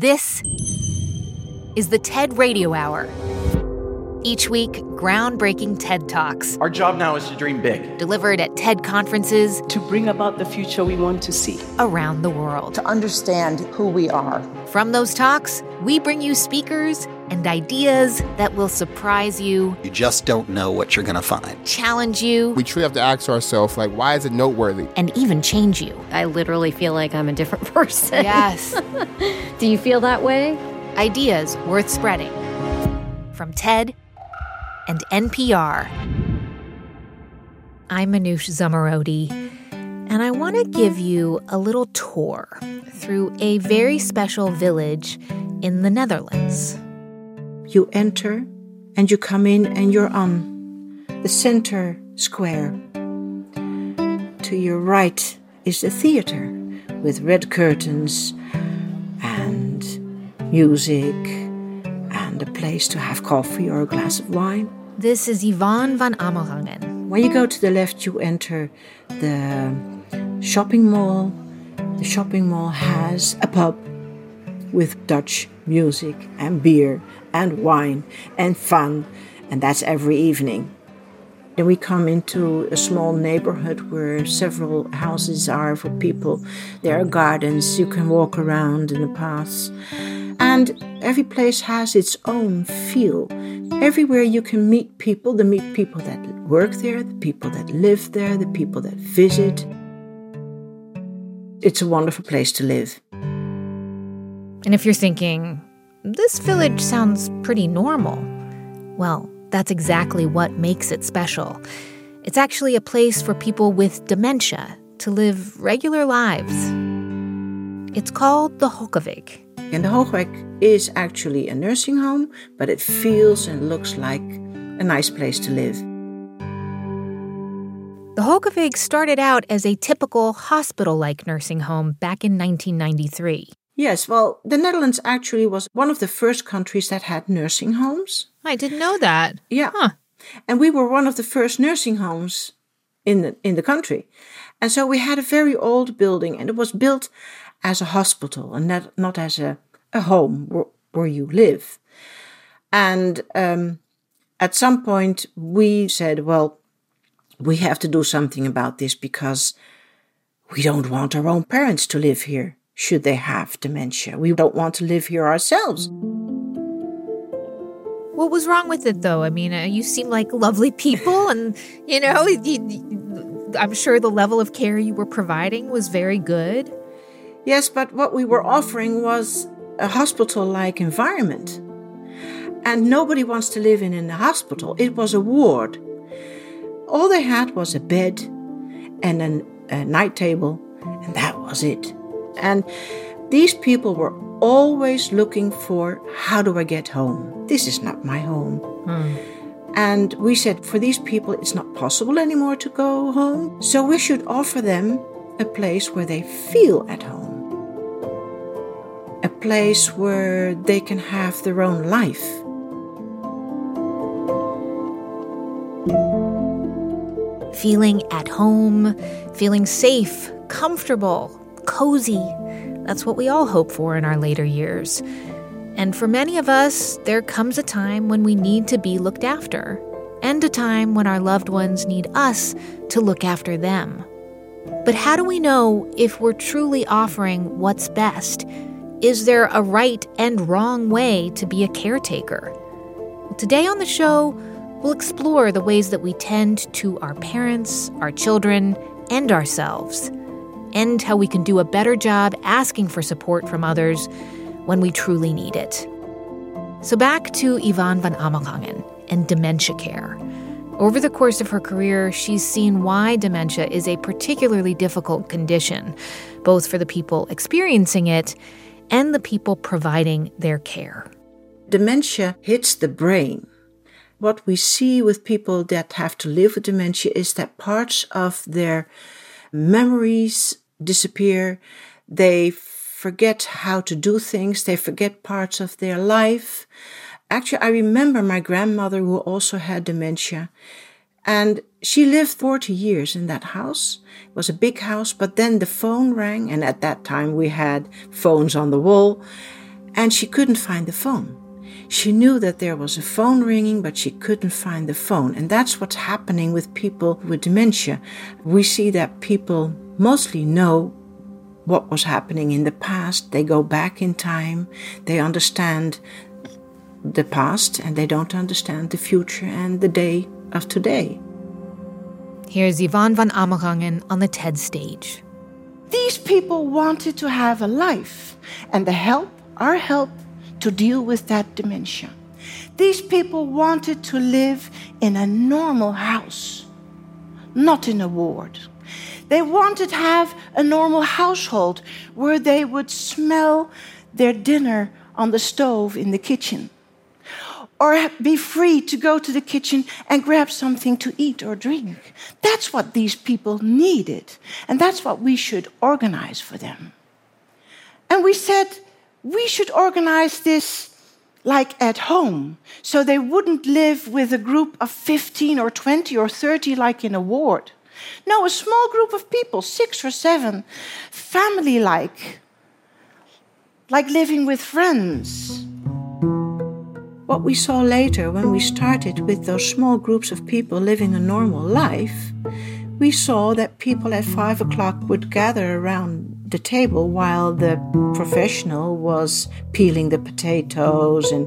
This is the TED Radio Hour. Each week, groundbreaking TED Talks. Our job now is to dream big. Delivered at TED conferences to bring about the future we want to see around the world. To understand who we are. From those talks, we bring you speakers and ideas that will surprise you. You just don't know what you're going to find. Challenge you. We truly have to ask ourselves, like, why is it noteworthy? And even change you. I literally feel like I'm a different person. Yes. Do you feel that way? Ideas worth spreading. From TED and NPR. I'm Manoush Zomorodi, and I want to give you a little tour through a very special village in the Netherlands. You enter and you come in and you're on the center square. To your right is the theater with red curtains and music and a place to have coffee or a glass of wine. This is Yvonne van Amerongen. When you go to the left, you enter the shopping mall. The shopping mall has a pub with Dutch music and beer and wine and fun, and that's every evening. Then we come into a small neighborhood where several houses are for people. There are gardens, you can walk around in the paths. And every place has its own feel. Everywhere you can meet people, the meet people that work there, the people that live there, the people that visit. It's a wonderful place to live. And if you're thinking, this village sounds pretty normal, well, that's exactly what makes it special. It's actually a place for people with dementia to live regular lives. It's called the Hogeweyk. And the Hogeweyk is actually a nursing home, but it feels and looks like a nice place to live. The Hogeweyk started out as a typical hospital like nursing home back in 1993. Yes, well, the Netherlands actually was one of the first countries that had nursing homes. I didn't know that. Yeah. Huh. And we were one of the first nursing homes in the, in the country. And so we had a very old building and it was built as a hospital and not, not as a, a home where, where you live. And um, at some point we said, well, we have to do something about this because we don't want our own parents to live here should they have dementia. We don't want to live here ourselves. What was wrong with it, though? I mean, uh, you seem like lovely people, and, you know, I'm sure the level of care you were providing was very good. Yes, but what we were offering was a hospital like environment. And nobody wants to live in, in a hospital. It was a ward. All they had was a bed and an, a night table, and that was it. And these people were always looking for how do I get home? This is not my home. Hmm. And we said, for these people, it's not possible anymore to go home. So we should offer them a place where they feel at home, a place where they can have their own life. Feeling at home, feeling safe, comfortable, cozy. That's what we all hope for in our later years. And for many of us, there comes a time when we need to be looked after, and a time when our loved ones need us to look after them. But how do we know if we're truly offering what's best? Is there a right and wrong way to be a caretaker? Today on the show, we'll explore the ways that we tend to our parents, our children, and ourselves, and how we can do a better job asking for support from others when we truly need it. So back to Yvonne van Amerongen and dementia care. Over the course of her career, she's seen why dementia is a particularly difficult condition, both for the people experiencing it and the people providing their care. Dementia hits the brain. What we see with people that have to live with dementia is that parts of their memories disappear. They forget how to do things. They forget parts of their life. Actually, I remember my grandmother who also had dementia and she lived 40 years in that house. It was a big house, but then the phone rang and at that time we had phones on the wall and she couldn't find the phone. She knew that there was a phone ringing, but she couldn't find the phone. And that's what's happening with people with dementia. We see that people mostly know what was happening in the past. They go back in time. They understand the past and they don't understand the future and the day of today. Here's Yvonne van Amerongen on the TED stage. These people wanted to have a life and the help, our help, to deal with that dementia. These people wanted to live in a normal house, not in a ward. They wanted to have a normal household where they would smell their dinner on the stove in the kitchen or be free to go to the kitchen and grab something to eat or drink. That's what these people needed, and that's what we should organize for them. And we said we should organize this like at home, so they wouldn't live with a group of 15 or 20 or 30 like in a ward. No, a small group of people, six or seven, family like, like living with friends. What we saw later when we started with those small groups of people living a normal life, we saw that people at five o'clock would gather around the table while the professional was peeling the potatoes and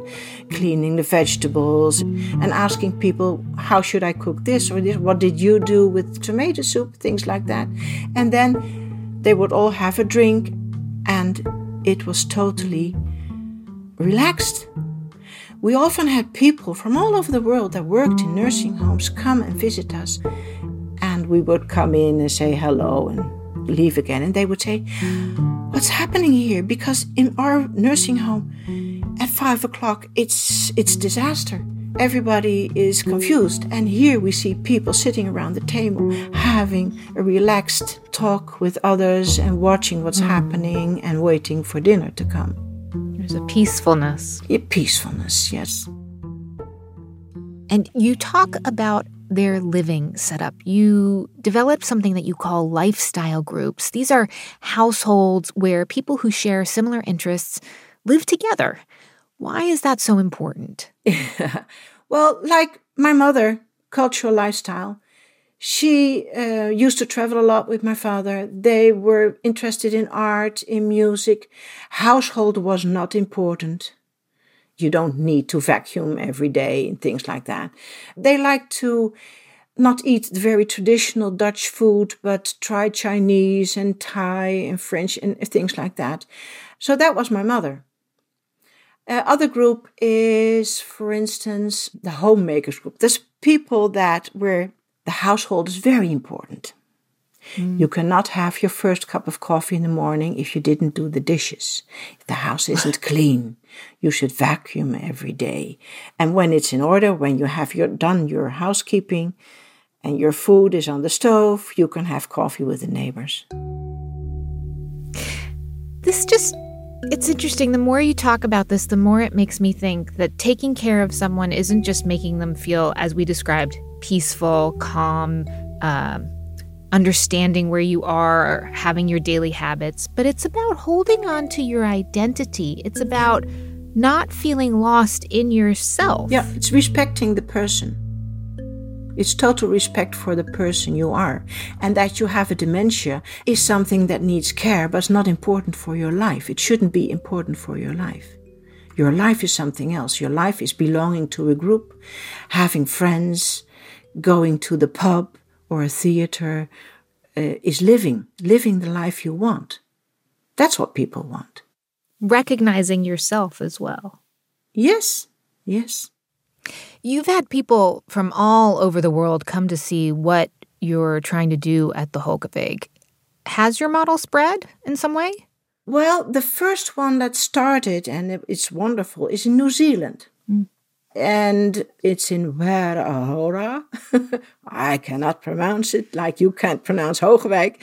cleaning the vegetables and asking people, How should I cook this or this? What did you do with tomato soup? Things like that. And then they would all have a drink, and it was totally relaxed. We often had people from all over the world that worked in nursing homes come and visit us. And we would come in and say hello and leave again. And they would say, What's happening here? Because in our nursing home at five o'clock, it's, it's disaster. Everybody is confused. And here we see people sitting around the table having a relaxed talk with others and watching what's happening and waiting for dinner to come. There's a peacefulness. Yeah, peacefulness, yes. And you talk about their living setup. You develop something that you call lifestyle groups. These are households where people who share similar interests live together. Why is that so important? well, like my mother, cultural lifestyle, she uh, used to travel a lot with my father. They were interested in art, in music. Household was not important. You don't need to vacuum every day and things like that. They like to not eat the very traditional Dutch food, but try Chinese and Thai and French and things like that. So that was my mother. Uh, other group is, for instance, the homemakers group. There's people that where the household is very important. Mm. You cannot have your first cup of coffee in the morning if you didn't do the dishes. If the house isn't clean, you should vacuum every day. And when it's in order, when you have your, done your housekeeping and your food is on the stove, you can have coffee with the neighbors. This just it's interesting. The more you talk about this, the more it makes me think that taking care of someone isn't just making them feel, as we described, peaceful, calm, uh, understanding where you are, having your daily habits, but it's about holding on to your identity. It's about not feeling lost in yourself. Yeah, it's respecting the person. It's total respect for the person you are. And that you have a dementia is something that needs care, but it's not important for your life. It shouldn't be important for your life. Your life is something else. Your life is belonging to a group, having friends, going to the pub or a theater uh, is living, living the life you want. That's what people want. Recognizing yourself as well. Yes, yes. You've had people from all over the world come to see what you're trying to do at the Hogeweyk. Has your model spread in some way? Well, the first one that started, and it's wonderful, is in New Zealand. Mm and it's in Wera I cannot pronounce it like you can't pronounce Hogeweyk.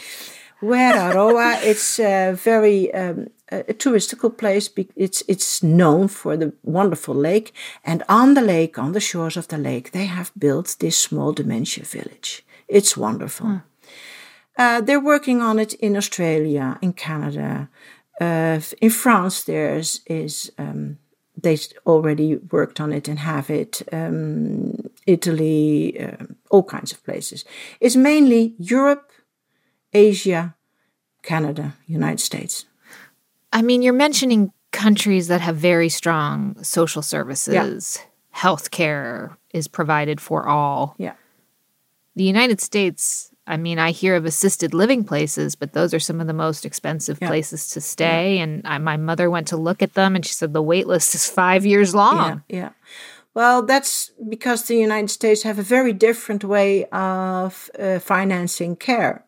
Wera it's a very um, a touristical place. It's it's known for the wonderful lake, and on the lake, on the shores of the lake, they have built this small dementia village. It's wonderful. Hmm. Uh, they're working on it in Australia, in Canada, Uh, in France, there's is um, they already worked on it and have it. Um, Italy, uh, all kinds of places. It's mainly Europe, Asia, Canada, United States. I mean, you're mentioning countries that have very strong social services. Yeah. Healthcare is provided for all. Yeah. The United States, I mean, I hear of assisted living places, but those are some of the most expensive yeah. places to stay. Yeah. And I, my mother went to look at them and she said the wait list is five years long. Yeah. yeah. Well, that's because the United States have a very different way of uh, financing care.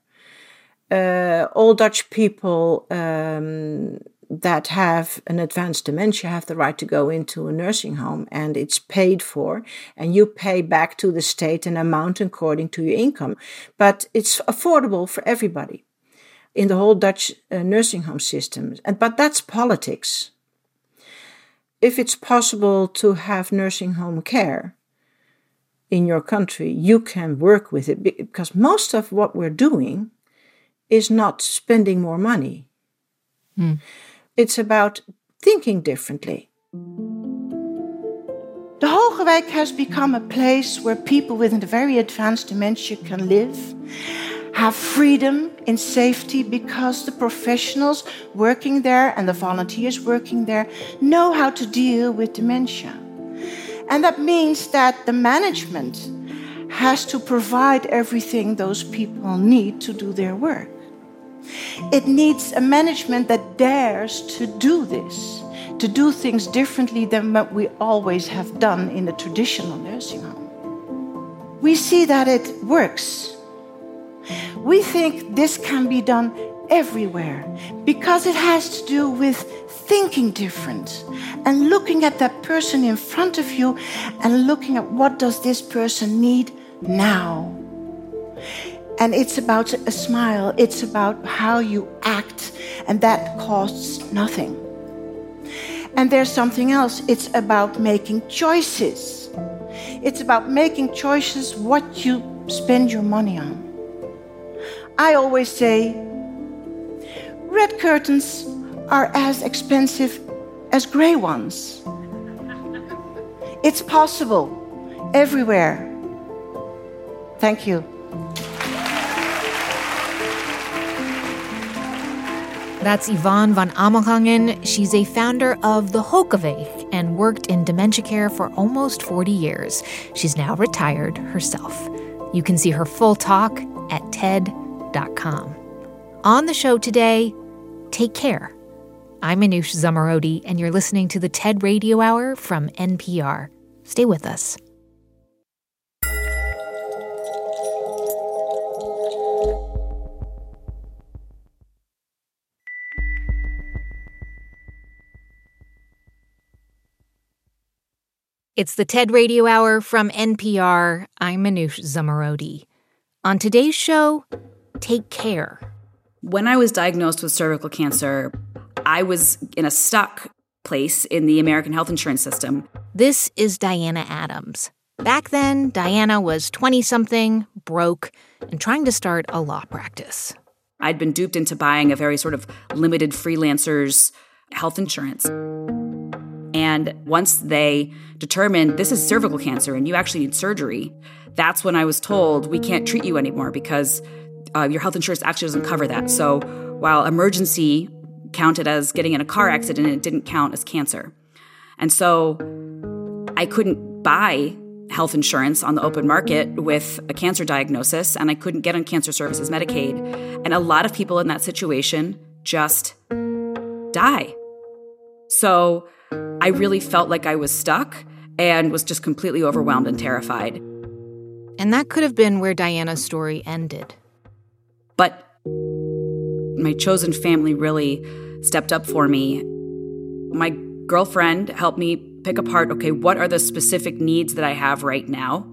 Uh, all Dutch people um, that have an advanced dementia have the right to go into a nursing home and it's paid for and you pay back to the state an amount according to your income. But it's affordable for everybody in the whole dutch uh, nursing home system. And but that's politics. If it's possible to have nursing home care in your country you can work with it because most of what we're doing is not spending more money. Mm. It's about thinking differently. The Hogeweyk has become a place where people with a very advanced dementia can live, have freedom in safety because the professionals working there and the volunteers working there know how to deal with dementia. And that means that the management has to provide everything those people need to do their work. It needs a management that dares to do this, to do things differently than what we always have done in a traditional nursing home. We see that it works. We think this can be done everywhere because it has to do with thinking different and looking at that person in front of you and looking at what does this person need now and it's about a smile, it's about how you act, and that costs nothing. And there's something else it's about making choices. It's about making choices what you spend your money on. I always say red curtains are as expensive as gray ones. It's possible everywhere. Thank you. That's Yvonne van Amerongen. She's a founder of the Hogeweyk and worked in dementia care for almost 40 years. She's now retired herself. You can see her full talk at TED.com. On the show today, take care. I'm Manoush Zomorodi, and you're listening to the TED Radio Hour from NPR. Stay with us. It's the TED Radio Hour from NPR. I'm Manoush Zomorodi. On today's show, take care. When I was diagnosed with cervical cancer, I was in a stuck place in the American health insurance system. This is Diana Adams. Back then, Diana was 20 something, broke, and trying to start a law practice. I'd been duped into buying a very sort of limited freelancers health insurance. And once they determined this is cervical cancer and you actually need surgery, that's when I was told we can't treat you anymore because uh, your health insurance actually doesn't cover that. So while emergency counted as getting in a car accident, it didn't count as cancer. And so I couldn't buy health insurance on the open market with a cancer diagnosis, and I couldn't get on cancer services Medicaid. And a lot of people in that situation just die. So I really felt like I was stuck and was just completely overwhelmed and terrified. And that could have been where Diana's story ended. But my chosen family really stepped up for me. My girlfriend helped me pick apart okay, what are the specific needs that I have right now?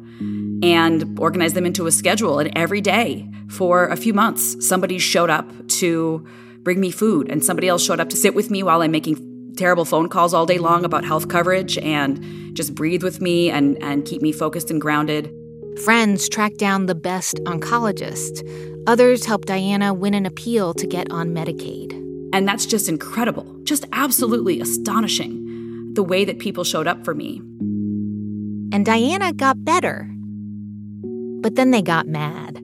And organize them into a schedule. And every day for a few months, somebody showed up to bring me food, and somebody else showed up to sit with me while I'm making terrible phone calls all day long about health coverage and just breathe with me and, and keep me focused and grounded. Friends tracked down the best oncologist. Others helped Diana win an appeal to get on Medicaid. And that's just incredible, just absolutely astonishing the way that people showed up for me. And Diana got better. But then they got mad.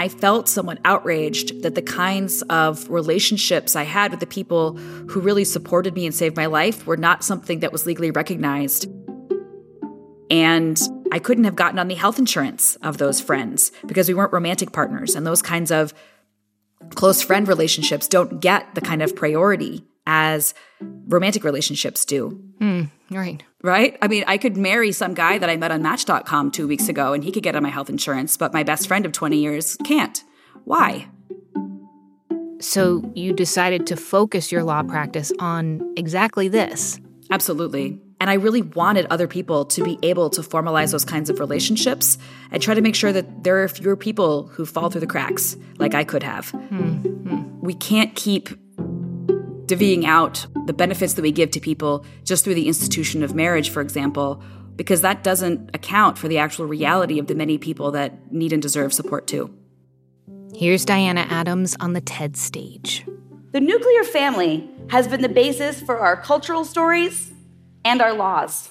I felt somewhat outraged that the kinds of relationships I had with the people who really supported me and saved my life were not something that was legally recognized. And I couldn't have gotten on the health insurance of those friends because we weren't romantic partners. And those kinds of close friend relationships don't get the kind of priority as romantic relationships do. Mm, right. Right? I mean, I could marry some guy that I met on Match.com two weeks ago and he could get on my health insurance, but my best friend of 20 years can't. Why? So you decided to focus your law practice on exactly this. Absolutely. And I really wanted other people to be able to formalize those kinds of relationships and try to make sure that there are fewer people who fall through the cracks like I could have. Mm-hmm. We can't keep divvying out the benefits that we give to people just through the institution of marriage, for example, because that doesn't account for the actual reality of the many people that need and deserve support too. Here's Diana Adams on the TED stage. The nuclear family has been the basis for our cultural stories and our laws.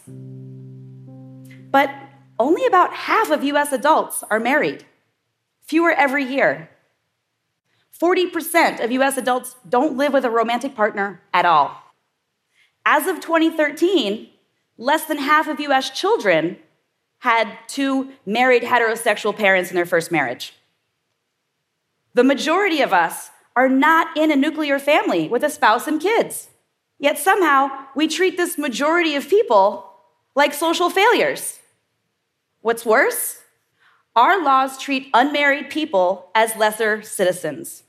But only about half of US adults are married, fewer every year. 40% of US adults don't live with a romantic partner at all. As of 2013, less than half of US children had two married heterosexual parents in their first marriage. The majority of us are not in a nuclear family with a spouse and kids. Yet somehow we treat this majority of people like social failures. What's worse, our laws treat unmarried people as lesser citizens.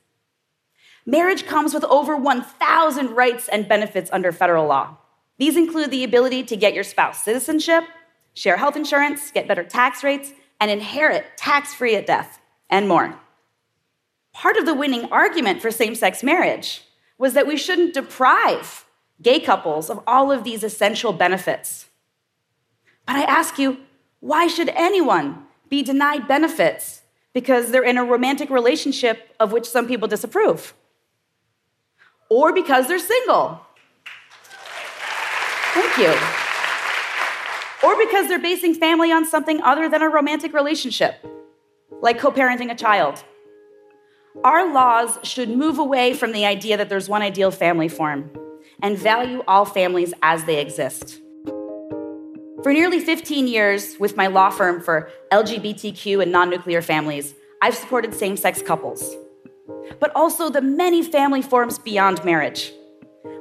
Marriage comes with over 1,000 rights and benefits under federal law. These include the ability to get your spouse citizenship, share health insurance, get better tax rates, and inherit tax free at death, and more. Part of the winning argument for same sex marriage was that we shouldn't deprive gay couples of all of these essential benefits. But I ask you, why should anyone be denied benefits because they're in a romantic relationship of which some people disapprove? Or because they're single? Thank you. Or because they're basing family on something other than a romantic relationship, like co parenting a child. Our laws should move away from the idea that there's one ideal family form and value all families as they exist. For nearly 15 years, with my law firm for LGBTQ and non nuclear families, I've supported same sex couples, but also the many family forms beyond marriage,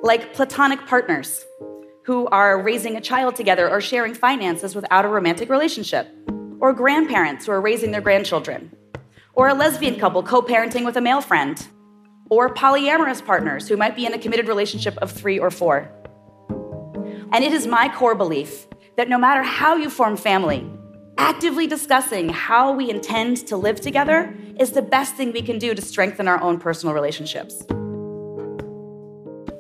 like platonic partners who are raising a child together or sharing finances without a romantic relationship, or grandparents who are raising their grandchildren, or a lesbian couple co parenting with a male friend or polyamorous partners who might be in a committed relationship of three or four. And it is my core belief that no matter how you form family, actively discussing how we intend to live together is the best thing we can do to strengthen our own personal relationships.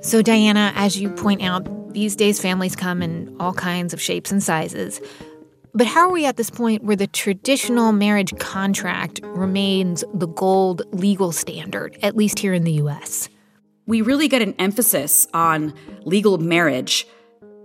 So, Diana, as you point out, these days families come in all kinds of shapes and sizes. But how are we at this point where the traditional marriage contract remains the gold legal standard, at least here in the US? We really get an emphasis on legal marriage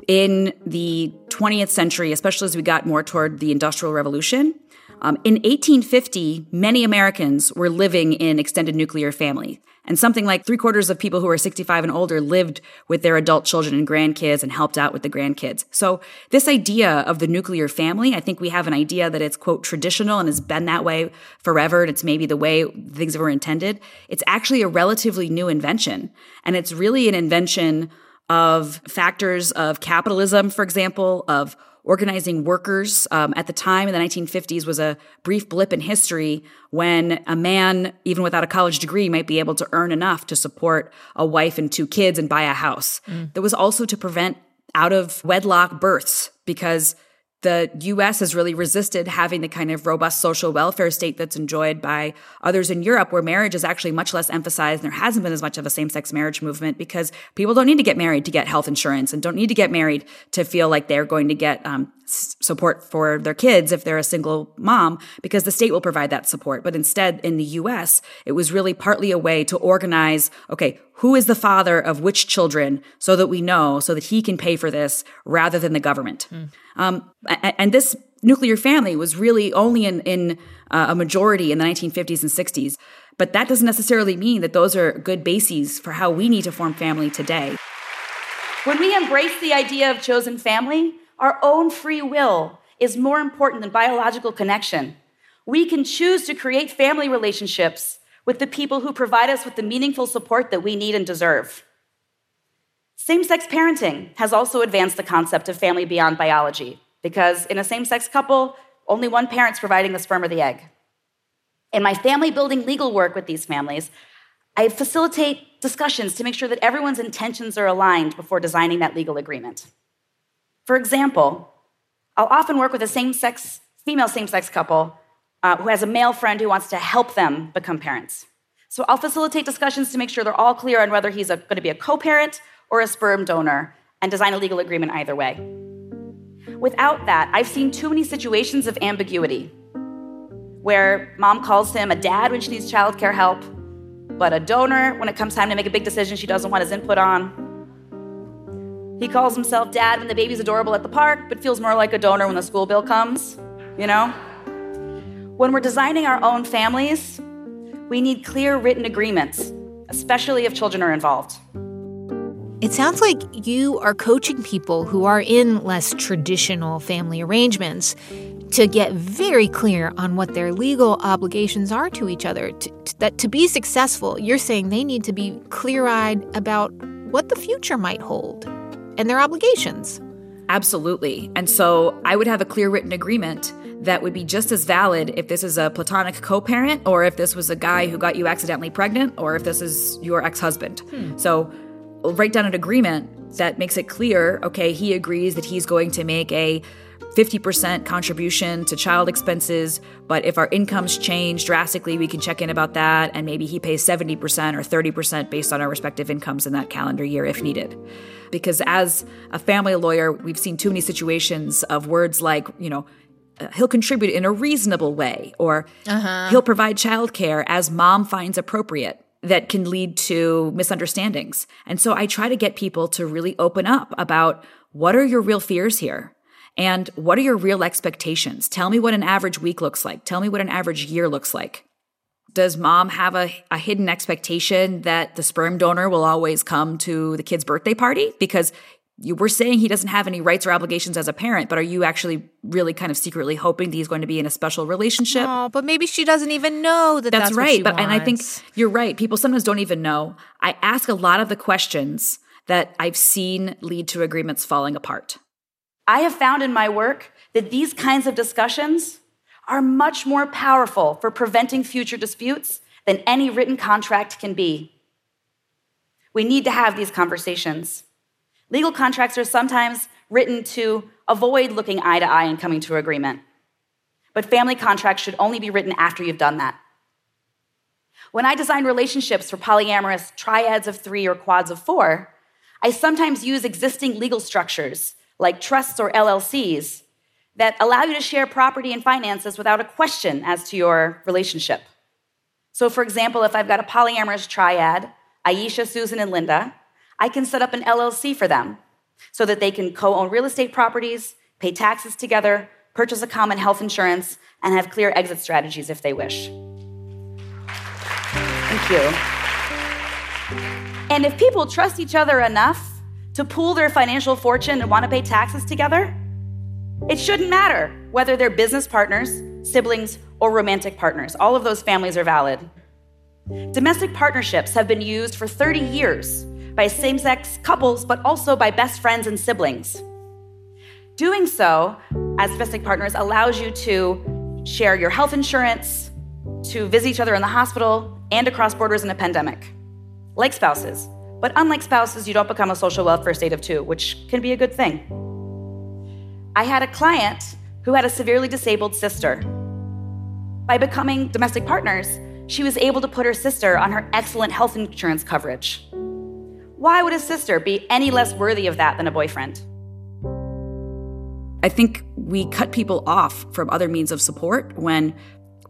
in the 20th century, especially as we got more toward the Industrial Revolution. Um, in 1850, many Americans were living in extended nuclear family. And something like three quarters of people who are 65 and older lived with their adult children and grandkids and helped out with the grandkids. So this idea of the nuclear family, I think we have an idea that it's quote traditional and has been that way forever. And it's maybe the way things were intended. It's actually a relatively new invention. And it's really an invention of factors of capitalism, for example, of organizing workers um, at the time in the 1950s was a brief blip in history when a man, even without a college degree, might be able to earn enough to support a wife and two kids and buy a house. Mm. There was also to prevent out of wedlock births because the US has really resisted having the kind of robust social welfare state that's enjoyed by others in Europe, where marriage is actually much less emphasized. And there hasn't been as much of a same sex marriage movement because people don't need to get married to get health insurance and don't need to get married to feel like they're going to get um, support for their kids if they're a single mom because the state will provide that support. But instead, in the US, it was really partly a way to organize okay, who is the father of which children so that we know, so that he can pay for this rather than the government. Mm. Um, and this nuclear family was really only in, in uh, a majority in the 1950s and 60s. But that doesn't necessarily mean that those are good bases for how we need to form family today. When we embrace the idea of chosen family, our own free will is more important than biological connection. We can choose to create family relationships with the people who provide us with the meaningful support that we need and deserve. Same sex parenting has also advanced the concept of family beyond biology, because in a same sex couple, only one parent's providing the sperm or the egg. In my family building legal work with these families, I facilitate discussions to make sure that everyone's intentions are aligned before designing that legal agreement. For example, I'll often work with a same sex, female same sex couple uh, who has a male friend who wants to help them become parents. So I'll facilitate discussions to make sure they're all clear on whether he's going to be a co parent or a sperm donor and design a legal agreement either way. Without that, I've seen too many situations of ambiguity where mom calls him a dad when she needs childcare help, but a donor when it comes time to make a big decision she doesn't want his input on. He calls himself dad when the baby's adorable at the park, but feels more like a donor when the school bill comes, you know? When we're designing our own families, we need clear written agreements, especially if children are involved. It sounds like you are coaching people who are in less traditional family arrangements to get very clear on what their legal obligations are to each other. To, to, that to be successful, you're saying they need to be clear eyed about what the future might hold and their obligations. Absolutely. And so I would have a clear written agreement that would be just as valid if this is a platonic co parent or if this was a guy who got you accidentally pregnant or if this is your ex husband. Hmm. So write down an agreement that makes it clear okay, he agrees that he's going to make a 50% contribution to child expenses, but if our incomes change drastically, we can check in about that, and maybe he pays 70% or 30% based on our respective incomes in that calendar year if needed. Because as a family lawyer, we've seen too many situations of words like, you know, uh, he'll contribute in a reasonable way, or uh-huh. he'll provide childcare as mom finds appropriate that can lead to misunderstandings. And so I try to get people to really open up about what are your real fears here? And what are your real expectations? Tell me what an average week looks like. Tell me what an average year looks like. Does mom have a, a hidden expectation that the sperm donor will always come to the kid's birthday party? Because you were saying he doesn't have any rights or obligations as a parent, but are you actually really kind of secretly hoping that he's going to be in a special relationship? Oh, but maybe she doesn't even know that that's, that's right. but wants. and I think you're right. People sometimes don't even know. I ask a lot of the questions that I've seen lead to agreements falling apart. I have found in my work that these kinds of discussions are much more powerful for preventing future disputes than any written contract can be. We need to have these conversations. Legal contracts are sometimes written to avoid looking eye to eye and coming to an agreement. But family contracts should only be written after you've done that. When I design relationships for polyamorous triads of three or quads of four, I sometimes use existing legal structures like trusts or LLCs that allow you to share property and finances without a question as to your relationship. So, for example, if I've got a polyamorous triad, Aisha, Susan, and Linda, I can set up an LLC for them so that they can co own real estate properties, pay taxes together, purchase a common health insurance, and have clear exit strategies if they wish. Thank you. And if people trust each other enough to pool their financial fortune and want to pay taxes together, it shouldn't matter whether they're business partners, siblings, or romantic partners. All of those families are valid. Domestic partnerships have been used for 30 years by same sex couples, but also by best friends and siblings. Doing so as domestic partners allows you to share your health insurance, to visit each other in the hospital, and across borders in a pandemic, like spouses. But unlike spouses, you don't become a social welfare state of two, which can be a good thing. I had a client who had a severely disabled sister. By becoming domestic partners, she was able to put her sister on her excellent health insurance coverage. Why would a sister be any less worthy of that than a boyfriend? I think we cut people off from other means of support when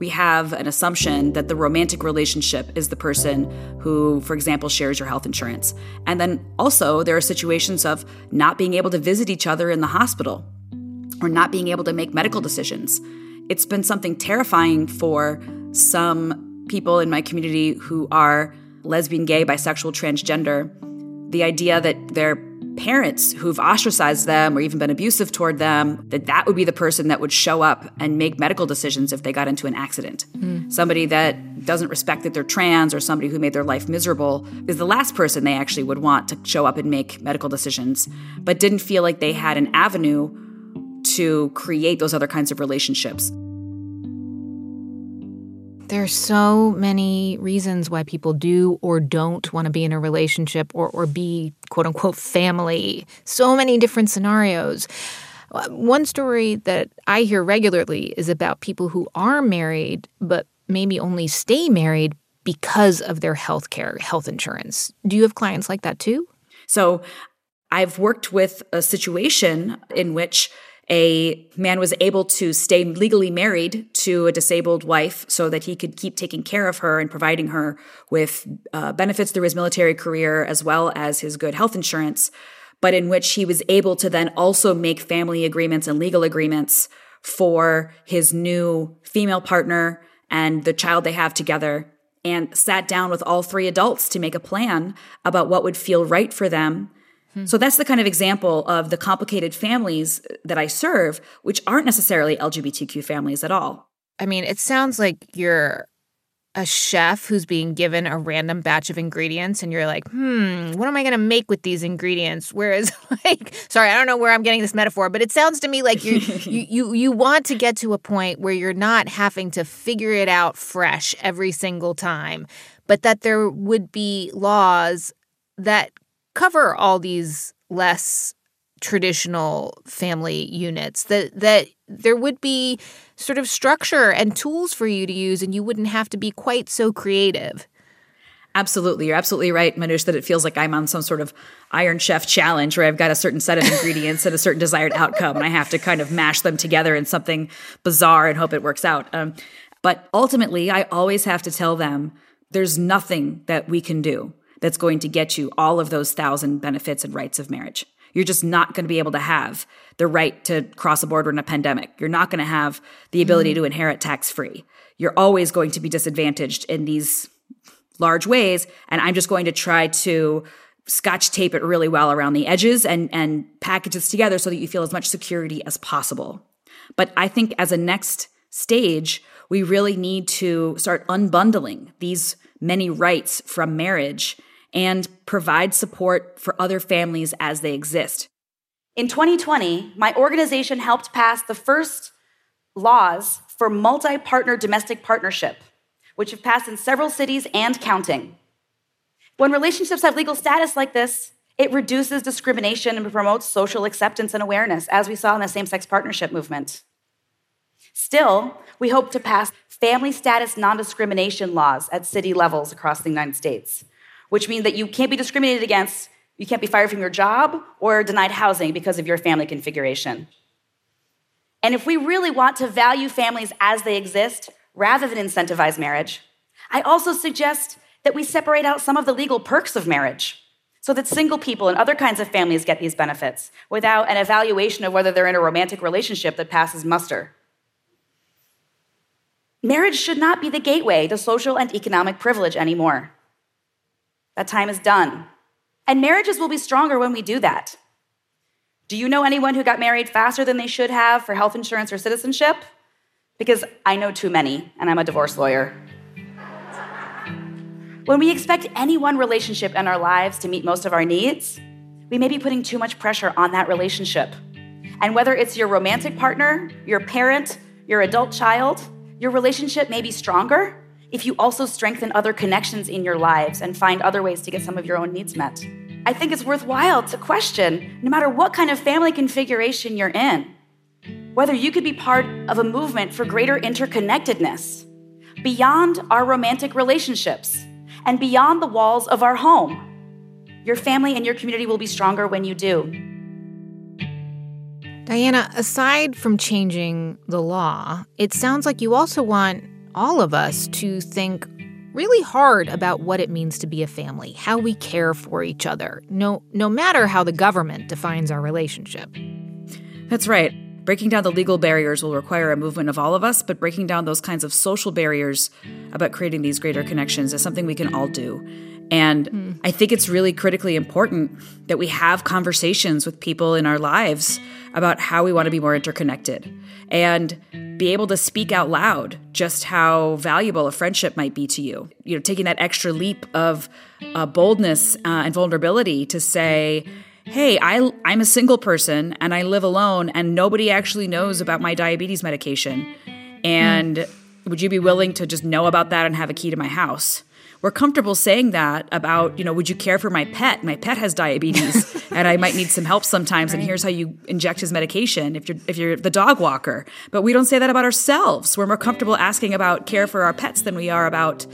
we have an assumption that the romantic relationship is the person who, for example, shares your health insurance. And then also, there are situations of not being able to visit each other in the hospital or not being able to make medical decisions. It's been something terrifying for some people in my community who are lesbian, gay, bisexual, transgender. The idea that their parents who've ostracized them or even been abusive toward them, that that would be the person that would show up and make medical decisions if they got into an accident. Mm. Somebody that doesn't respect that they're trans or somebody who made their life miserable is the last person they actually would want to show up and make medical decisions, but didn't feel like they had an avenue to create those other kinds of relationships. There's so many reasons why people do or don't want to be in a relationship or, or be quote unquote family. So many different scenarios. Uh, one story that I hear regularly is about people who are married, but maybe only stay married because of their health care, health insurance. Do you have clients like that too? So I've worked with a situation in which a man was able to stay legally married to a disabled wife so that he could keep taking care of her and providing her with uh, benefits through his military career as well as his good health insurance, but in which he was able to then also make family agreements and legal agreements for his new female partner and the child they have together and sat down with all three adults to make a plan about what would feel right for them Hmm. So that's the kind of example of the complicated families that I serve, which aren't necessarily LGBTQ families at all. I mean, it sounds like you're a chef who's being given a random batch of ingredients and you're like, hmm, what am I going to make with these ingredients? Whereas, like, sorry, I don't know where I'm getting this metaphor, but it sounds to me like you you you you want to get to a point where you're not having to figure it out fresh every single time, but that there would be laws that cover all these less traditional family units that that there would be sort of structure and tools for you to use and you wouldn't have to be quite so creative Absolutely. You're absolutely right, Manoush, that it feels like I'm on some sort of Iron Chef challenge where I've got a certain set of ingredients and a certain desired outcome, and I have to kind of mash them together in something bizarre and hope it works out. Um, but ultimately, I always have to tell them there's nothing that we can do that's going to get you all of those thousand benefits and rights of marriage. You're just not going to be able to have the right to cross a border in a pandemic. You're not going to have the ability mm-hmm. to inherit tax free. You're always going to be disadvantaged in these large ways. And I'm just going to try to scotch tape it really well around the edges and, and package this together so that you feel as much security as possible. But I think as a next stage, we really need to start unbundling these many rights from marriage and provide support for other families as they exist. In 2020, my organization helped pass the first laws for multi partner domestic partnership, which have passed in several cities and counting. When relationships have legal status like this, it reduces discrimination and promotes social acceptance and awareness, as we saw in the same sex partnership movement. Still, we hope to pass family status non discrimination laws at city levels across the United States which means that you can't be discriminated against, you can't be fired from your job or denied housing because of your family configuration. And if we really want to value families as they exist rather than incentivize marriage, I also suggest that we separate out some of the legal perks of marriage so that single people and other kinds of families get these benefits without an evaluation of whether they're in a romantic relationship that passes muster. Marriage should not be the gateway to social and economic privilege anymore. That time is done. And marriages will be stronger when we do that. Do you know anyone who got married faster than they should have for health insurance or citizenship? Because I know too many, and I'm a divorce lawyer. When we expect any one relationship in our lives to meet most of our needs, we may be putting too much pressure on that relationship. And whether it's your romantic partner, your parent, your adult child, your relationship may be stronger if you also strengthen other connections in your lives and find other ways to get some of your own needs met. I think it's worthwhile to question, no matter what kind of family configuration you're in, whether you could be part of a movement for greater interconnectedness beyond our romantic relationships and beyond the walls of our home. Your family and your community will be stronger when you do. Diana, aside from changing the law, it sounds like you also want all of us to think really hard about what it means to be a family, how we care for each other, no, no matter how the government defines our relationship. That's right. Breaking down the legal barriers will require a movement of all of us, but breaking down those kinds of social barriers about creating these greater connections is something we can all do. And mm. I think it's really critically important that we have conversations with people in our lives about how we want to be more interconnected and be able to speak out loud just how valuable a friendship might be to you. You know, taking that extra leap of uh, boldness uh, and vulnerability to say, hey, I, I'm a single person and I live alone and nobody actually knows about my diabetes medication. And mm. would you be willing to just know about that and have a key to my house? We're comfortable saying that about, you know, would you care for my pet? My pet has diabetes and I might need some help sometimes. Right. And here's how you inject his medication if you're if you're the dog walker. But we don't say that about ourselves. We're more comfortable asking about care for our pets than we are about,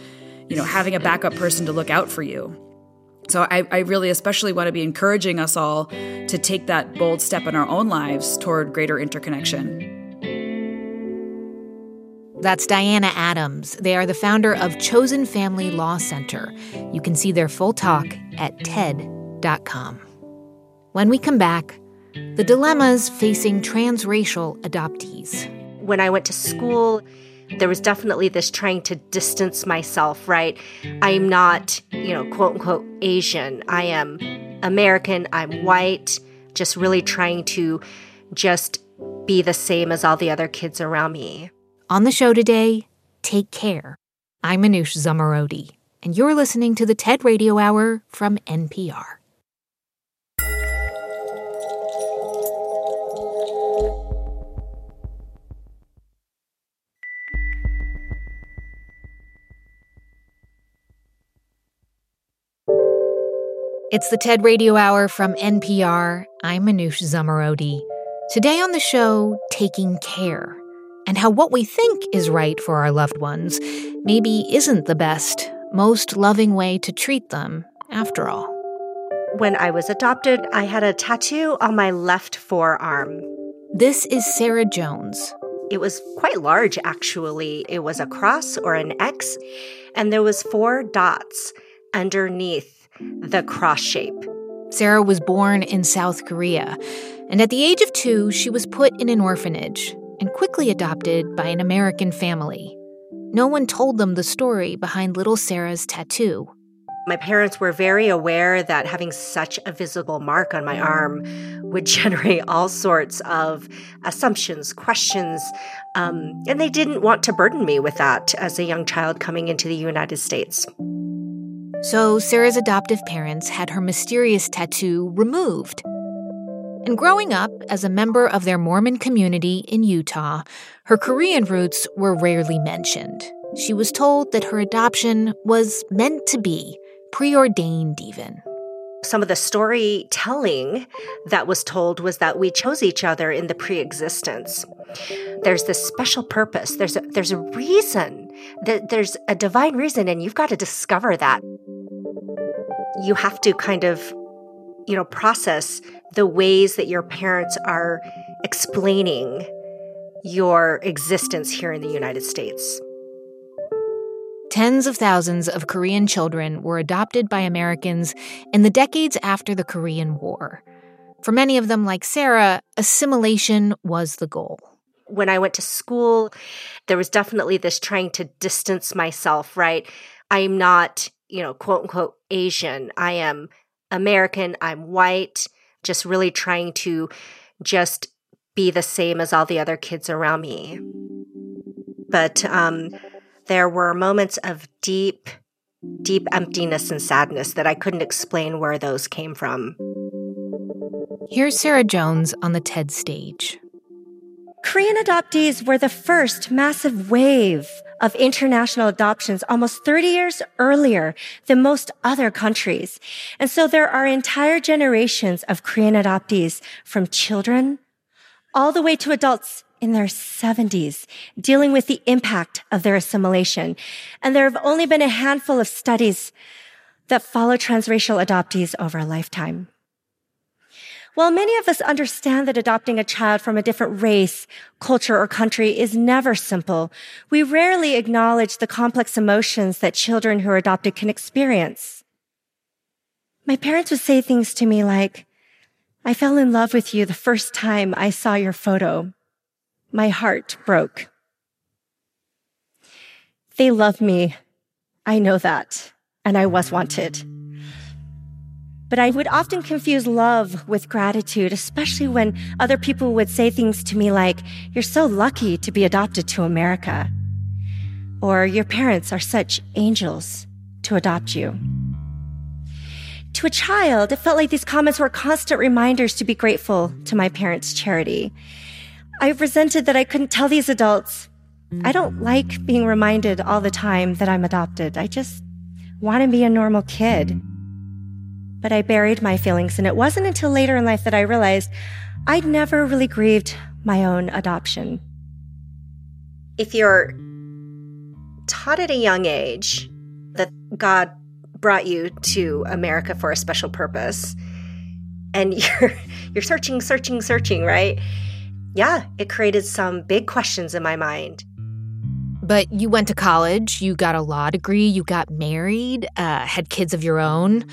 you know, having a backup person to look out for you. So I, I, really especially want to be encouraging us all to take that bold step in our own lives toward greater interconnection. That's Diana Adams. They are the founder of Chosen Family Law Center. You can see their full talk at TED.com. When we come back, the dilemmas facing transracial adoptees. When I went to school, there was definitely this trying to distance myself, right? I'm not, you know, quote unquote Asian. I am American. I'm white. Just really trying to just be the same as all the other kids around me. On the show today, take care. I'm Manoush Zomorodi, and you're listening to the TED Radio Hour from NPR. It's the TED Radio Hour from NPR. I'm Manoush Zomorodi. Today on the show, Taking Care and how what we think is right for our loved ones maybe isn't the best, most loving way to treat them, after all. When I was adopted, I had a tattoo on my left forearm. This is Sarah Jones. It was quite large, actually. It was a cross or an X, and there was four dots underneath the cross shape. Sarah was born in South Korea, and at the age of two, she was put in an orphanage and quickly adopted by an American family. No one told them the story behind little Sarah's tattoo. My parents were very aware that having such a visible mark on my arm would generate all sorts of assumptions, questions, um, and they didn't want to burden me with that as a young child coming into the United States. So, Sarah's adoptive parents had her mysterious tattoo removed and growing up as a member of their Mormon community in Utah, her Korean roots were rarely mentioned. She was told that her adoption was meant to be, preordained even. Some of the storytelling that was told was that we chose each other in the pre-existence. There's this special purpose. There's a, there's a reason. that There's a divine reason, and you've got to discover that. You have to kind of you know, process the ways that your parents are explaining your existence here in the United States. Tens of thousands of Korean children were adopted by Americans in the decades after the Korean War. For many of them, like Sarah, assimilation was the goal. When I went to school, there was definitely this trying to distance myself, right? I'm not, you know, quote unquote Asian. I am American, I'm white, just really trying to just be the same as all the other kids around me. But um, there were moments of deep, deep emptiness and sadness that I couldn't explain where those came from. Here's Sarah Jones on the TED stage. Korean adoptees were the first massive wave of international adoptions almost 30 years earlier than most other countries. And so there are entire generations of Korean adoptees from children all the way to adults in their 70s dealing with the impact of their assimilation. And there have only been a handful of studies that follow transracial adoptees over a lifetime. While many of us understand that adopting a child from a different race, culture, or country is never simple, we rarely acknowledge the complex emotions that children who are adopted can experience. My parents would say things to me like, I fell in love with you the first time I saw your photo. My heart broke. They love me. I know that. And I was wanted. But I would often confuse love with gratitude, especially when other people would say things to me like, You're so lucky to be adopted to America. Or your parents are such angels to adopt you. To a child, it felt like these comments were constant reminders to be grateful to my parents' charity. I resented that I couldn't tell these adults, I don't like being reminded all the time that I'm adopted. I just want to be a normal kid. But I buried my feelings, and it wasn't until later in life that I realized I'd never really grieved my own adoption. If you're taught at a young age that God brought you to America for a special purpose, and you're you're searching, searching, searching, right? Yeah, it created some big questions in my mind. But you went to college, you got a law degree, you got married, uh, had kids of your own.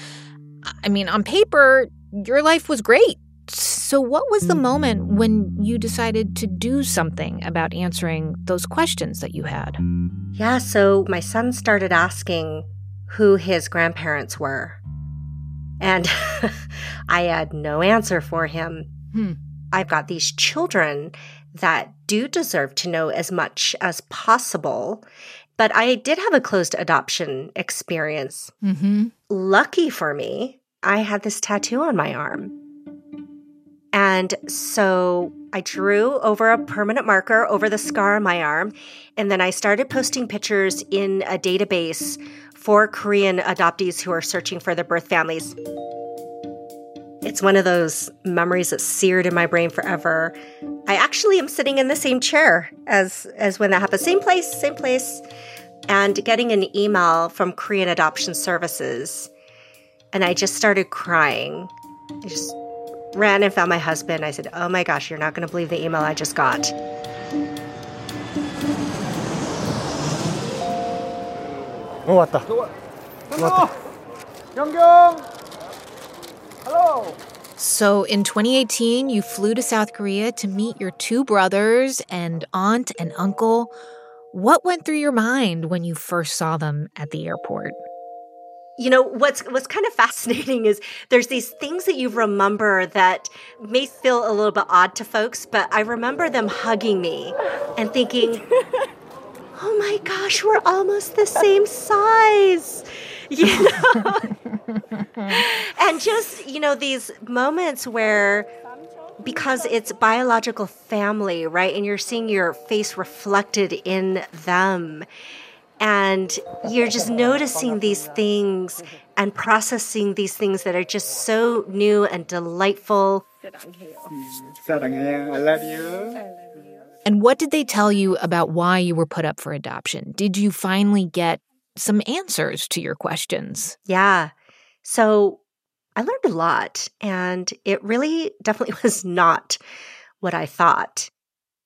I mean, on paper, your life was great. So, what was the moment when you decided to do something about answering those questions that you had? Yeah, so my son started asking who his grandparents were. And I had no answer for him. Hmm. I've got these children that do deserve to know as much as possible. But I did have a closed adoption experience. Mm-hmm. Lucky for me, I had this tattoo on my arm. And so I drew over a permanent marker over the scar on my arm. And then I started posting pictures in a database for Korean adoptees who are searching for their birth families. It's one of those memories that's seared in my brain forever. I actually am sitting in the same chair as as when that happened. Same place, same place. And getting an email from Korean Adoption Services. And I just started crying. I just ran and found my husband. I said, Oh my gosh, you're not going to believe the email I just got. 어 왔다. 왔다. 경경. Hello. So in 2018, you flew to South Korea to meet your two brothers and aunt and uncle. What went through your mind when you first saw them at the airport? You know what's what's kind of fascinating is there's these things that you remember that may feel a little bit odd to folks, but I remember them hugging me and thinking, oh my gosh, we're almost the same size. You know? and just, you know, these moments where because it's biological family, right? And you're seeing your face reflected in them. And you're just noticing these things and processing these things that are just so new and delightful. I love you. And what did they tell you about why you were put up for adoption? Did you finally get some answers to your questions? Yeah. So I learned a lot, and it really definitely was not what I thought.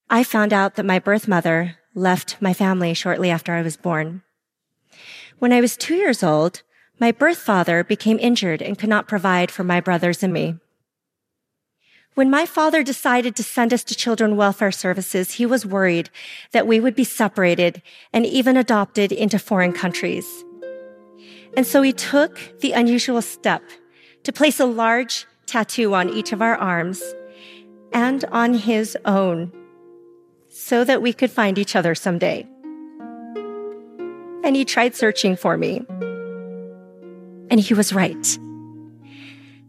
I found out that my birth mother left my family shortly after I was born. When I was two years old, my birth father became injured and could not provide for my brothers and me. When my father decided to send us to children welfare services, he was worried that we would be separated and even adopted into foreign countries. And so he took the unusual step to place a large tattoo on each of our arms and on his own so that we could find each other someday. And he tried searching for me. And he was right.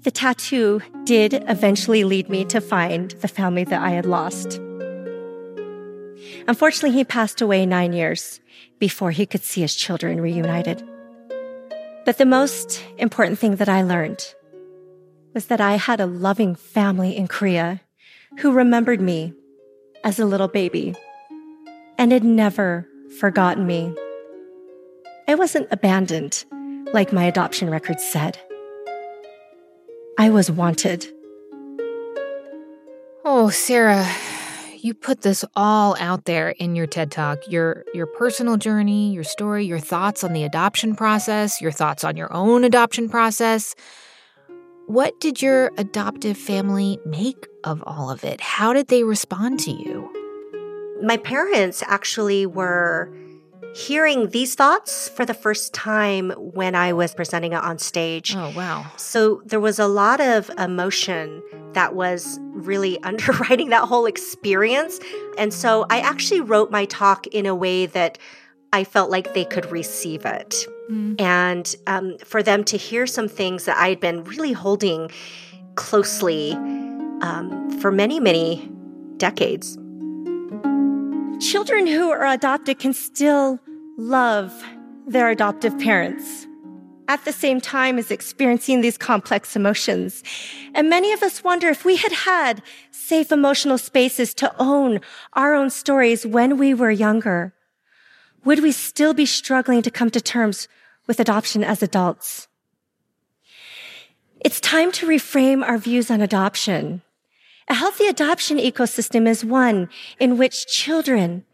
The tattoo did eventually lead me to find the family that I had lost. Unfortunately, he passed away nine years before he could see his children reunited. But the most important thing that I learned was that I had a loving family in Korea who remembered me as a little baby and had never forgotten me. I wasn't abandoned like my adoption records said. I was wanted. Oh, Sarah, you put this all out there in your TED Talk. Your your personal journey, your story, your thoughts on the adoption process, your thoughts on your own adoption process. What did your adoptive family make of all of it? How did they respond to you? My parents actually were hearing these thoughts for the first time when I was presenting it on stage. Oh, wow. So there was a lot of emotion that was really underwriting that whole experience. And so I actually wrote my talk in a way that I felt like they could receive it. Mm. And um, for them to hear some things that I had been really holding closely um, for many, many decades. Children who are adopted can still love their adoptive parents at the same time as experiencing these complex emotions. And many of us wonder if we had had safe emotional spaces to own our own stories when we were younger, would we still be struggling to come to terms with adoption as adults? It's time to reframe our views on adoption. A healthy adoption ecosystem is one in which children,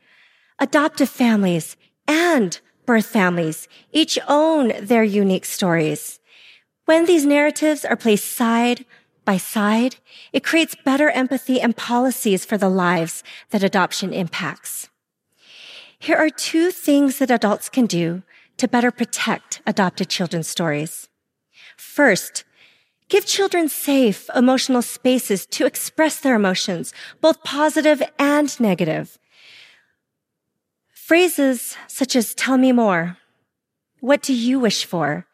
adoptive families, and birth families each own their unique stories. When these narratives are placed side by side, it creates better empathy and policies for the lives that adoption impacts. Here are two things that adults can do to better protect adopted children's stories. First, Give children safe emotional spaces to express their emotions, both positive and negative. Phrases such as tell me more. What do you wish for?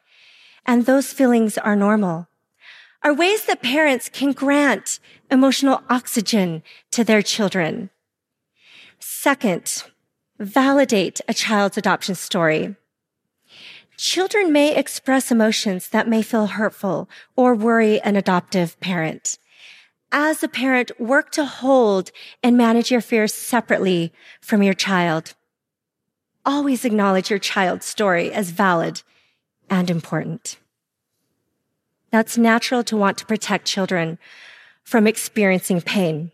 And those feelings are normal are ways that parents can grant emotional oxygen to their children. Second, validate a child's adoption story. Children may express emotions that may feel hurtful or worry an adoptive parent. As a parent, work to hold and manage your fears separately from your child. Always acknowledge your child's story as valid and important. Now, it's natural to want to protect children from experiencing pain.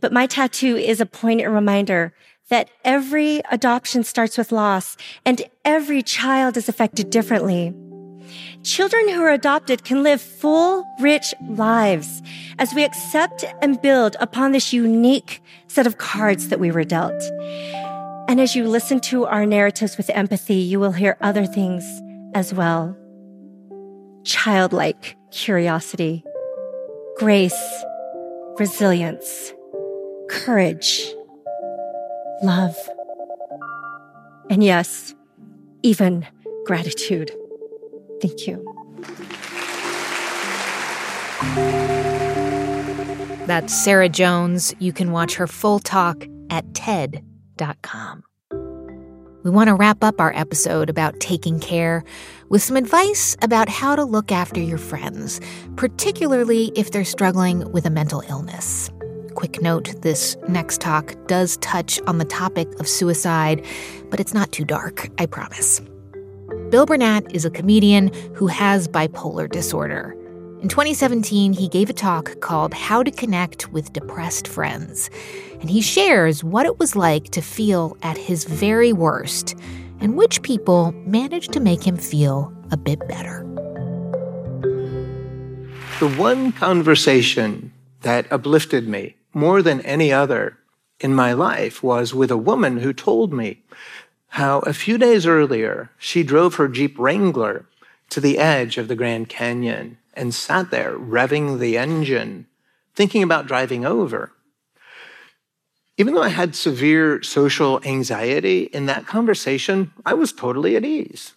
But my tattoo is a poignant reminder that every adoption starts with loss and every child is affected differently. Children who are adopted can live full, rich lives as we accept and build upon this unique set of cards that we were dealt. And as you listen to our narratives with empathy, you will hear other things as well. Childlike curiosity, grace, resilience, courage, love, and yes, even gratitude. Thank you. That's Sarah Jones. You can watch her full talk at TED.com. We want to wrap up our episode about taking care with some advice about how to look after your friends, particularly if they're struggling with a mental illness. Quick note this next talk does touch on the topic of suicide, but it's not too dark, I promise. Bill Bernat is a comedian who has bipolar disorder. In 2017, he gave a talk called How to Connect with Depressed Friends, and he shares what it was like to feel at his very worst and which people managed to make him feel a bit better. The one conversation that uplifted me more than any other in my life was with a woman who told me how a few days earlier she drove her Jeep Wrangler to the edge of the Grand Canyon and sat there revving the engine, thinking about driving over. Even though I had severe social anxiety in that conversation, I was totally at ease.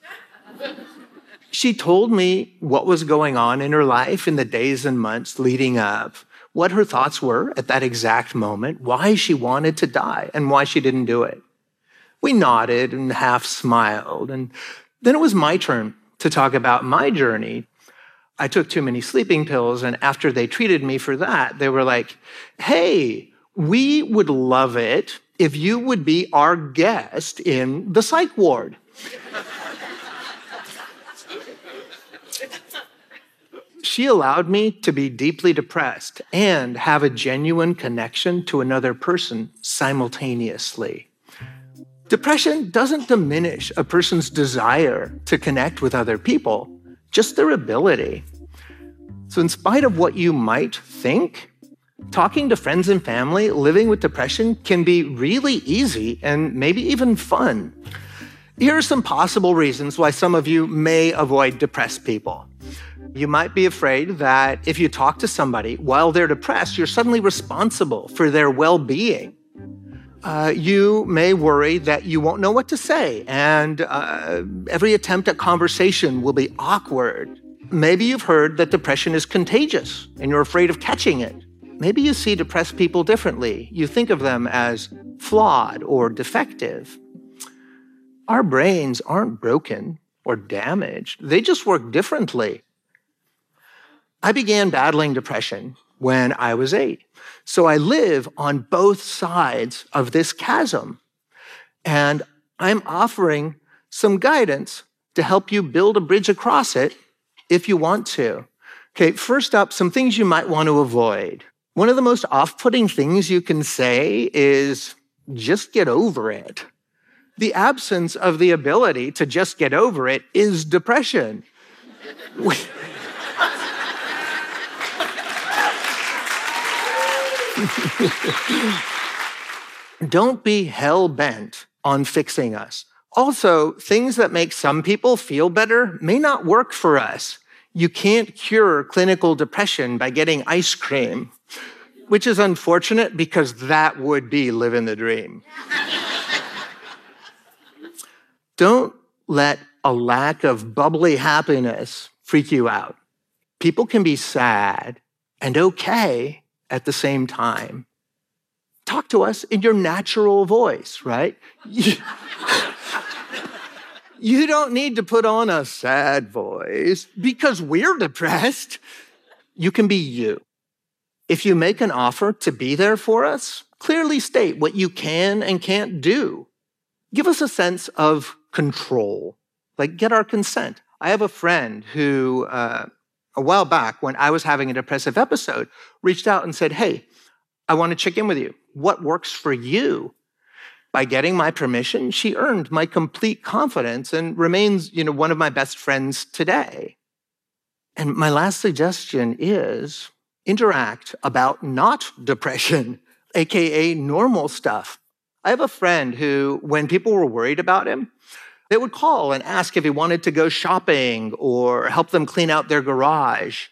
she told me what was going on in her life in the days and months leading up, what her thoughts were at that exact moment, why she wanted to die, and why she didn't do it. We nodded and half smiled, and then it was my turn to talk about my journey. I took too many sleeping pills, and after they treated me for that, they were like, hey, we would love it if you would be our guest in the psych ward. She allowed me to be deeply depressed and have a genuine connection to another person simultaneously. Depression doesn't diminish a person's desire to connect with other people, just their ability. So, in spite of what you might think, talking to friends and family living with depression can be really easy and maybe even fun. Here are some possible reasons why some of you may avoid depressed people. You might be afraid that if you talk to somebody while they're depressed, you're suddenly responsible for their well being. Uh, you may worry that you won't know what to say, and uh, every attempt at conversation will be awkward. Maybe you've heard that depression is contagious and you're afraid of catching it. Maybe you see depressed people differently. You think of them as flawed or defective. Our brains aren't broken or damaged, they just work differently. I began battling depression when I was eight. So I live on both sides of this chasm. And I'm offering some guidance to help you build a bridge across it if you want to. Okay, first up, some things you might want to avoid. One of the most off putting things you can say is just get over it. The absence of the ability to just get over it is depression. Don't be hell bent on fixing us. Also, things that make some people feel better may not work for us. You can't cure clinical depression by getting ice cream, which is unfortunate because that would be living the dream. Don't let a lack of bubbly happiness freak you out. People can be sad and okay at the same time. Talk to us in your natural voice, right? You, don't need to put on a sad voice because we're depressed. You can be you. If you make an offer to be there for us, clearly state what you can and can't do. Give us a sense of control, like get our consent. I have a friend who uh, a while back when I was having a depressive episode, reached out and said, Hey, I want to check in with you. What works for you? By getting my permission, she earned my complete confidence and remains, you know, one of my best friends today. And my last suggestion is interact about not depression, aka normal stuff. I have a friend who, when people were worried about him, they would call and ask if he wanted to go shopping or help them clean out their garage.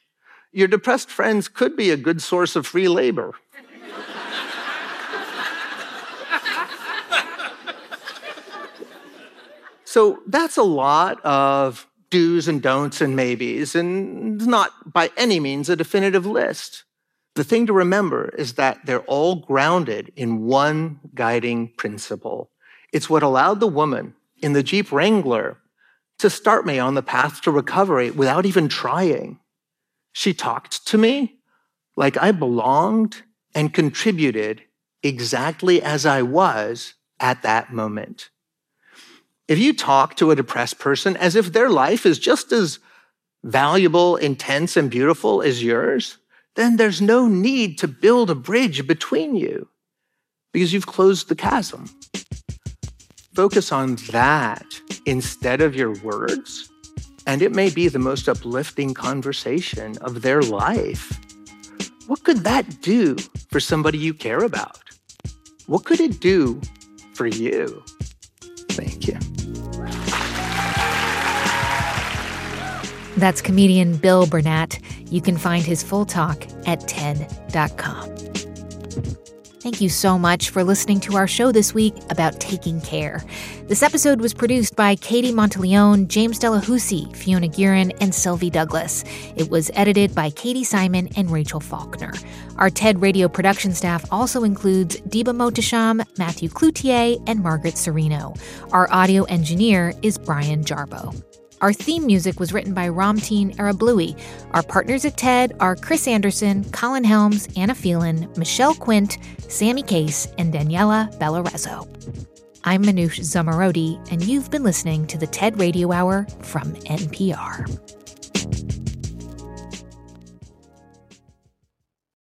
Your depressed friends could be a good source of free labor. so that's a lot of do's and don'ts and maybes, and not by any means a definitive list. The thing to remember is that they're all grounded in one guiding principle. It's what allowed the woman in the Jeep Wrangler to start me on the path to recovery without even trying. She talked to me like I belonged and contributed exactly as I was at that moment. If you talk to a depressed person as if their life is just as valuable, intense, and beautiful as yours, then there's no need to build a bridge between you because you've closed the chasm focus on that instead of your words, and it may be the most uplifting conversation of their life. What could that do for somebody you care about? What could it do for you? Thank you. That's comedian Bill Bernat. You can find his full talk at TED.com. Thank you so much for listening to our show this week about taking care. This episode was produced by Katie Monteleone, James Delahoussaye, Fiona Geiran, and Sylvie Douglis. It was edited by Katie Simon and Rachel Faulkner. Our TED Radio production staff also includes Diba Mohtasham, Matthew Cloutier, and Margaret Cirino. Our audio engineer is Brian Jarboe. Our theme music was written by Ramtin Arablouei. Our partners at TED are Chris Anderson, Colin Helms, Anna Phelan, Michelle Quint, Sammy Case, and Daniella Balarezo. I'm Manoush Zomorodi, and you've been listening to the TED Radio Hour from NPR.